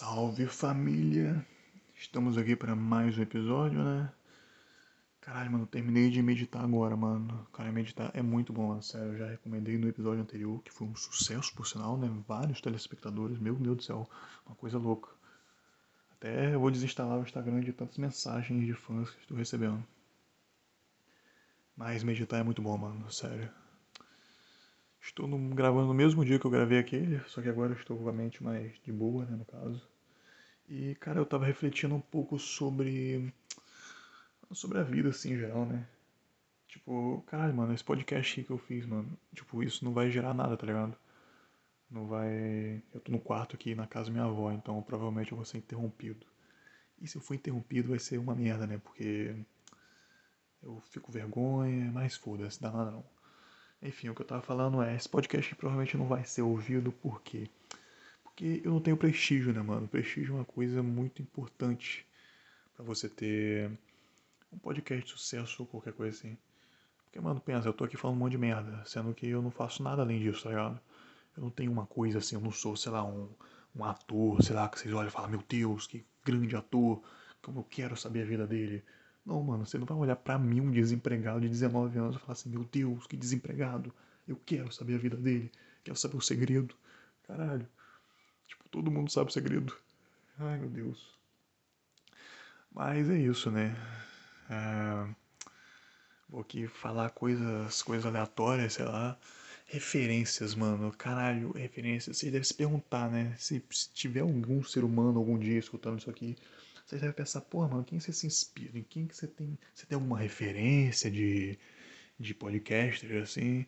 Salve família! Estamos aqui para mais um episódio, né? Caralho, mano, terminei de meditar agora, mano. Cara, meditar é muito bom, mano. Sério, eu já recomendei no episódio anterior, que foi um sucesso, por sinal, né? Vários telespectadores, meu Deus do céu, uma coisa louca. Até eu vou desinstalar o Instagram de tantas mensagens de fãs que estou recebendo. Mas meditar é muito bom, mano, sério. Estou no, gravando no mesmo dia que eu gravei aquele, só que agora estou com a mente mais de boa, né, no caso. E, cara, eu tava refletindo um pouco sobre. sobre a vida, assim, em geral, né? Tipo, caralho, mano, esse podcast que eu fiz, mano, tipo, isso não vai gerar nada, tá ligado? Não vai. Eu tô no quarto aqui na casa da minha avó, então provavelmente eu vou ser interrompido. E se eu for interrompido vai ser uma merda, né? Porque eu fico vergonha, mas foda-se, dá nada não. Enfim, o que eu tava falando é, esse podcast provavelmente não vai ser ouvido por quê? Porque eu não tenho prestígio, né, mano? Prestígio é uma coisa muito importante para você ter um podcast de sucesso ou qualquer coisa assim. Porque, mano, pensa, eu tô aqui falando um monte de merda, sendo que eu não faço nada além disso, tá ligado? Eu não tenho uma coisa assim, eu não sou, sei lá, um, um ator, sei lá, que vocês olham e falam, meu Deus, que grande ator, como eu quero saber a vida dele. Não, mano, você não vai olhar para mim, um desempregado de 19 anos, e falar assim: meu Deus, que desempregado. Eu quero saber a vida dele. Quero saber o segredo. Caralho. Todo mundo sabe o segredo. Ai, meu Deus. Mas é isso, né? É... Vou aqui falar coisas, coisas aleatórias, sei lá. Referências, mano. Caralho, referências. Vocês devem se perguntar, né? Se, se tiver algum ser humano algum dia escutando isso aqui, você deve pensar, pô, mano, quem você se inspira? Em quem que você tem. Você tem alguma referência de, de podcaster, assim?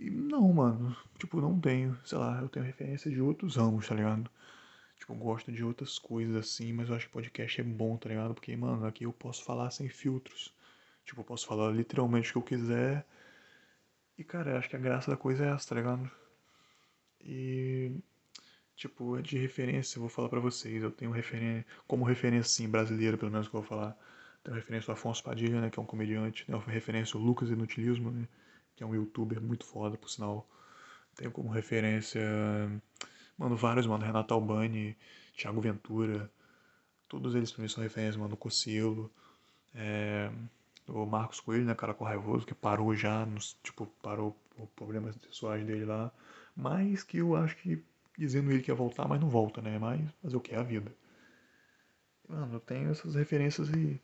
E não, mano. Tipo, não tenho. Sei lá, eu tenho referência de outros ramos, tá ligado? Tipo, eu gosto de outras coisas assim, mas eu acho que podcast é bom, tá ligado? Porque, mano, aqui eu posso falar sem filtros. Tipo, eu posso falar literalmente o que eu quiser. E, cara, eu acho que a graça da coisa é essa, tá ligado? E tipo, é de referência, eu vou falar para vocês, eu tenho referência, como referência, sim, brasileira, pelo menos que eu vou falar, tenho referência ao Afonso Padilha, né, que é um comediante, tenho referência ao Lucas Inutilismo, né, que é um youtuber muito foda, por sinal, tenho como referência, mano, vários, mano, Renato Albani, Thiago Ventura, todos eles pra mim são referências, mano, Cocielo, é, o Marcos Coelho, né, cara com raivoso, que parou já, nos, tipo, parou por problemas pessoais dele lá, mas que eu acho que dizendo ele que ia voltar, mas não volta, né? Mas fazer o que é a vida. Mano, eu tenho essas referências e.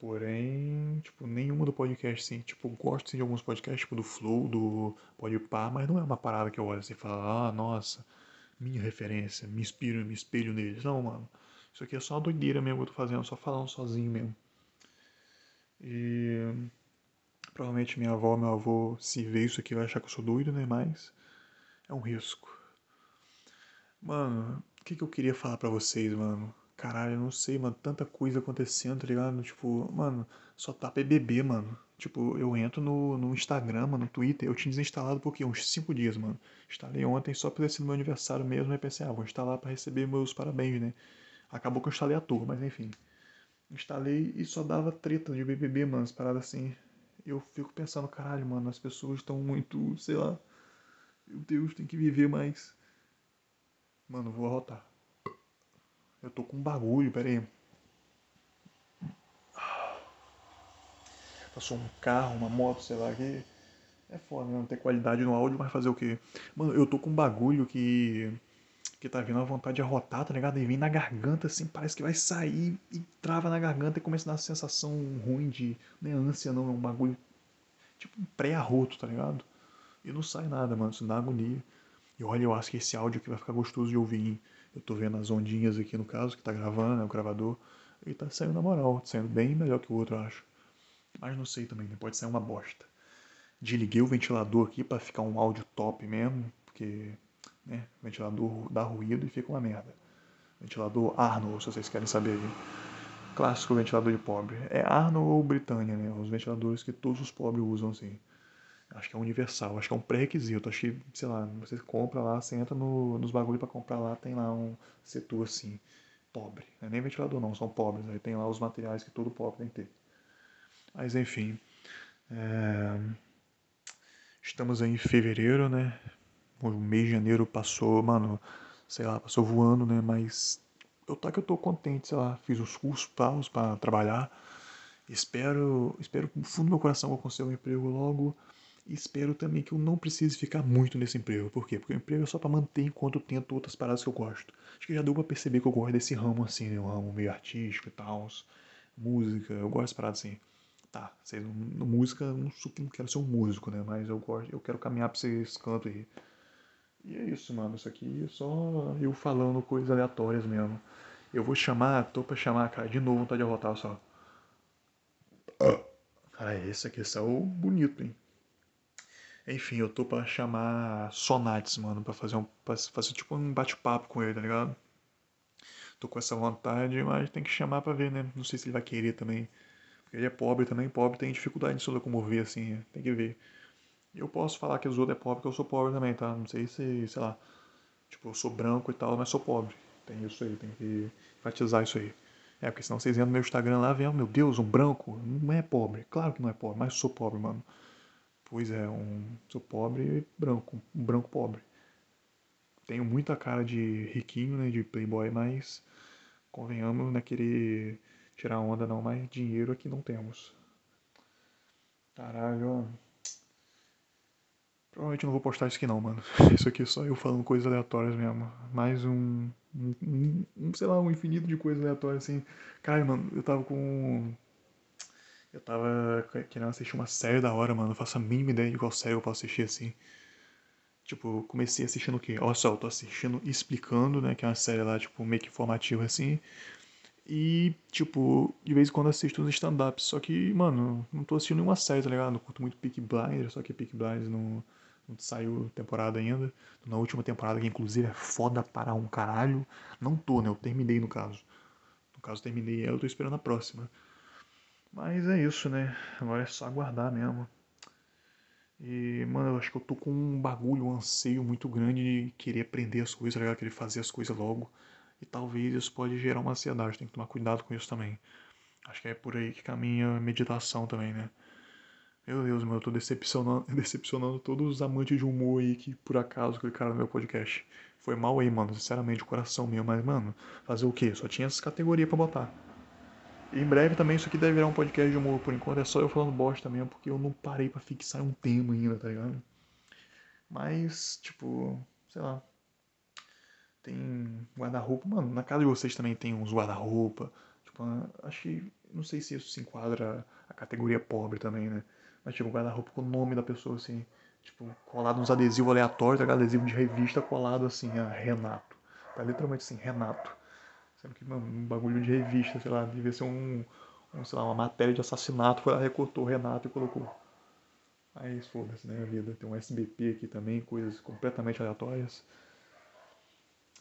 Porém, tipo, nenhuma do podcast, assim. Tipo, gosto sim, de alguns podcasts, tipo do Flow, do Podpah, mas não é uma parada que eu olho assim e falo, ah, nossa, minha referência, me inspiro, me espelho neles. Não, mano. Isso aqui é só doideira mesmo que eu tô fazendo, só falando sozinho mesmo. E provavelmente minha avó, meu avô, se ver isso aqui, vai achar que eu sou doido, né? Mas é um risco. Mano, o que, que eu queria falar pra vocês, mano? Caralho, eu não sei, mano. Tanta coisa acontecendo, tá ligado? Tipo, mano, só tá BBB, mano. Tipo, eu entro no, no Instagram, mano, no Twitter. Eu tinha desinstalado por quê? Uns 5 dias, mano. Instalei ontem só pra ter meu aniversário mesmo. Aí pensei, ah, vou instalar pra receber meus parabéns, né? Acabou que eu instalei a toa, mas enfim. Instalei e só dava treta de BBB, mano. As paradas assim. Eu fico pensando, caralho, mano, as pessoas estão muito, sei lá. Meu Deus, tem que viver mais. Mano, vou arrotar. Eu tô com um bagulho, pera aí. Passou um carro, uma moto, sei lá, que. É foda, né? Não ter qualidade no áudio, mas fazer o quê? Mano, eu tô com um bagulho que. Que tá vindo a vontade de arrotar, tá ligado? E vem na garganta, assim, parece que vai sair e trava na garganta e começa a dar uma sensação ruim de. Não é ânsia, não, é um bagulho. Tipo um pré-arroto, tá ligado? E não sai nada, mano. Isso dá agonia. E olha, eu acho que esse áudio aqui vai ficar gostoso de ouvir. Hein? Eu tô vendo as ondinhas aqui no caso, que tá gravando, né, o gravador. E tá saindo na moral, saindo bem melhor que o outro, eu acho. Mas não sei também, né? pode ser uma bosta. Desliguei o ventilador aqui para ficar um áudio top mesmo, porque né, o ventilador dá ruído e fica uma merda. Ventilador Arnold, se vocês querem saber aí. Clássico ventilador de pobre. É Arnold ou Britânia, né? Os ventiladores que todos os pobres usam, assim. Acho que é universal, acho que é um pré-requisito. Acho que, sei lá, você compra lá, você entra no, nos bagulhos para comprar lá, tem lá um setor assim, pobre. Não é nem ventilador não, são pobres. Aí tem lá os materiais que todo pobre tem que ter. Mas enfim. É... Estamos aí em fevereiro, né? O mês de janeiro passou, mano, sei lá, passou voando, né? Mas eu tá que eu tô contente, sei lá, fiz os cursos paus para trabalhar. Espero, espero no fundo do meu coração que eu consiga um emprego logo. E espero também que eu não precise ficar muito nesse emprego. Por quê? Porque o emprego é só para manter enquanto eu tento outras paradas que eu gosto. Acho que já deu pra perceber que eu gosto desse ramo assim, né? Um ramo meio artístico e tal. Música, eu gosto de paradas assim. Tá, vocês, música, não, não quero ser um músico, né? Mas eu gosto, eu quero caminhar pra esses cantos aí. E é isso, mano. Isso aqui é só eu falando coisas aleatórias mesmo. Eu vou chamar, tô pra chamar, cara, de novo, tá de arrotar só. Cara, esse aqui saiu bonito, hein? Enfim, eu tô pra chamar Sonates, mano, pra fazer um. Pra fazer tipo um bate-papo com ele, tá ligado? Tô com essa vontade, mas tem que chamar pra ver, né? Não sei se ele vai querer também. Porque ele é pobre também, pobre tem dificuldade de se locomover, assim, tem que ver. Eu posso falar que os outros é pobre porque eu sou pobre também, tá? Não sei se, sei lá, tipo, eu sou branco e tal, mas sou pobre. Tem isso aí, tem que enfatizar isso aí. É, porque senão vocês entram no meu Instagram lá e veem, oh, meu Deus, um branco não é pobre. Claro que não é pobre, mas sou pobre, mano. Pois é, um, sou pobre e branco, um branco pobre. Tenho muita cara de riquinho, né, de playboy, mas convenhamos, não é querer tirar onda não, mas dinheiro aqui não temos. Caralho, Provavelmente não vou postar isso aqui não, mano. Isso aqui é só eu falando coisas aleatórias mesmo. Mais um, um, um sei lá, um infinito de coisas aleatórias assim. Caralho, mano, eu tava com eu tava querendo assistir uma série da hora, mano. Não faço a mínima ideia de qual série eu posso assistir assim. Tipo, comecei assistindo o quê? Olha só, eu tô assistindo Explicando, né? Que é uma série lá, tipo, meio que informativa assim. E, tipo, de vez em quando assisto uns stand-ups. Só que, mano, não tô assistindo nenhuma série, tá ligado? Não curto muito Peak Blinders, só que Peak Blinders não, não saiu temporada ainda. Na última temporada, que inclusive é foda para um caralho. Não tô, né? Eu terminei no caso. No caso, terminei ela, eu tô esperando a próxima. Mas é isso, né? Agora é só aguardar mesmo. E, mano, eu acho que eu tô com um bagulho, um anseio muito grande de querer aprender as coisas, tá Querer fazer as coisas logo. E talvez isso pode gerar uma ansiedade, tem que tomar cuidado com isso também. Acho que é por aí que caminha a meditação também, né? Meu Deus, mano, eu tô decepcionando, decepcionando todos os amantes de humor aí que por acaso clicaram no meu podcast. Foi mal aí, mano, sinceramente, o coração meu, mas, mano, fazer o quê? Só tinha essas categorias para botar. Em breve também isso aqui deve virar um podcast de humor. Por enquanto é só eu falando bosta mesmo, porque eu não parei para fixar um tema ainda, tá ligado? Mas, tipo, sei lá. Tem guarda-roupa. Mano, na casa de vocês também tem uns guarda-roupa. Tipo, acho que. Não sei se isso se enquadra a categoria pobre também, né? Mas tipo, guarda-roupa com o nome da pessoa, assim. Tipo, colado uns adesivos aleatórios, tá adesivo de revista colado assim, a Renato. Tá literalmente assim, Renato. Sendo que, mano, um bagulho de revista, sei lá, devia ser um, um sei lá, uma matéria de assassinato, foi lá, recortou o Renato e colocou. Aí foda-se, né, a vida. Tem um SBP aqui também, coisas completamente aleatórias.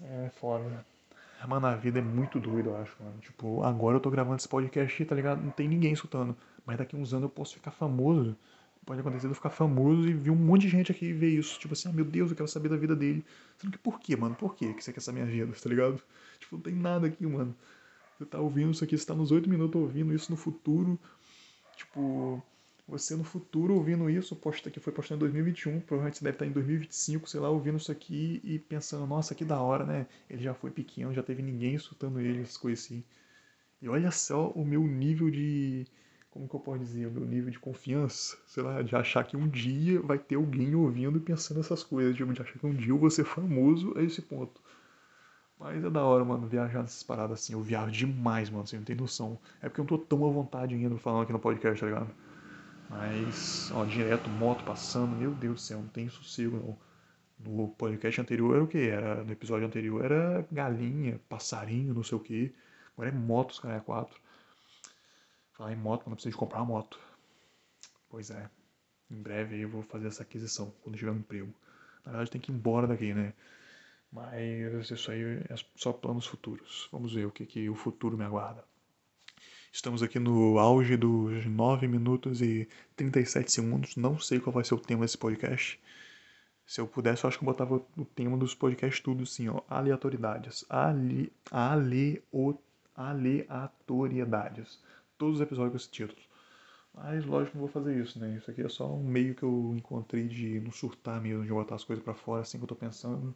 É foda, né? Mano, a vida é muito doida, eu acho, mano. Tipo, agora eu tô gravando esse podcast, tá ligado? Não tem ninguém escutando. Mas daqui uns anos eu posso ficar famoso. Pode acontecer de eu ficar famoso e vir um monte de gente aqui ver isso. Tipo assim, ah, meu Deus, eu quero saber da vida dele. Sendo que por quê, mano? Por quê que você quer saber a minha vida, tá ligado? Tipo, não tem nada aqui, mano. Você tá ouvindo isso aqui, você tá nos oito minutos ouvindo isso no futuro. Tipo, você no futuro ouvindo isso, posta, que foi postado em 2021, provavelmente você deve estar em 2025, sei lá, ouvindo isso aqui e pensando, nossa, que da hora, né? Ele já foi pequeno, já teve ninguém escutando ele, essas coisas assim. E olha só o meu nível de. Como que eu posso dizer? O meu nível de confiança, sei lá, de achar que um dia vai ter alguém ouvindo e pensando essas coisas, tipo, de achar que um dia eu vou ser famoso a esse ponto. Mas é da hora, mano, viajar nessas paradas assim. Eu viajo demais, mano, você não tem noção. É porque eu não tô tão à vontade ainda falando aqui no podcast, tá ligado? Mas, ó, direto, moto passando, meu Deus do céu, não tem sossego não. No podcast anterior era o que? Era, no episódio anterior era galinha, passarinho, não sei o que. Agora é motos, cara, é quatro. Falar em moto, não precisa de comprar uma moto. Pois é. Em breve eu vou fazer essa aquisição, quando tiver um emprego. Na verdade tem que ir embora daqui, né? Mas isso aí é só planos futuros. Vamos ver o que, que o futuro me aguarda. Estamos aqui no auge dos 9 minutos e 37 segundos. Não sei qual vai ser o tema desse podcast. Se eu pudesse, eu acho que eu botava o tema dos podcasts tudo assim, ó. Aleatoriedades. Ale, ale, aleatoriedades. Todos os episódios com esse título. Mas lógico não vou fazer isso, né? Isso aqui é só um meio que eu encontrei de não surtar mesmo, de botar as coisas para fora assim que eu tô pensando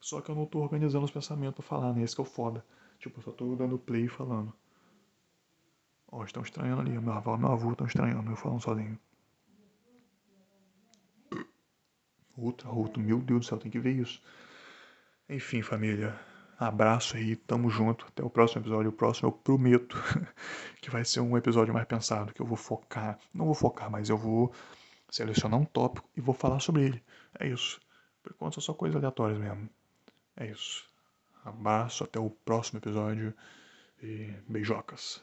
Só que eu não tô organizando os pensamentos pra falar, né? Esse que é o foda. Tipo, eu só tô dando play e falando. Ó, estão estranhando ali. Meu avô meu avô estão estranhando, eu falando sozinho. Outra rota, meu Deus do céu, tem que ver isso. Enfim, família. Abraço aí, tamo junto. Até o próximo episódio. O próximo eu prometo que vai ser um episódio mais pensado, que eu vou focar. Não vou focar, mas eu vou selecionar um tópico e vou falar sobre ele. É isso. Por enquanto são só coisas aleatórias mesmo. É isso. Abraço, até o próximo episódio e beijocas.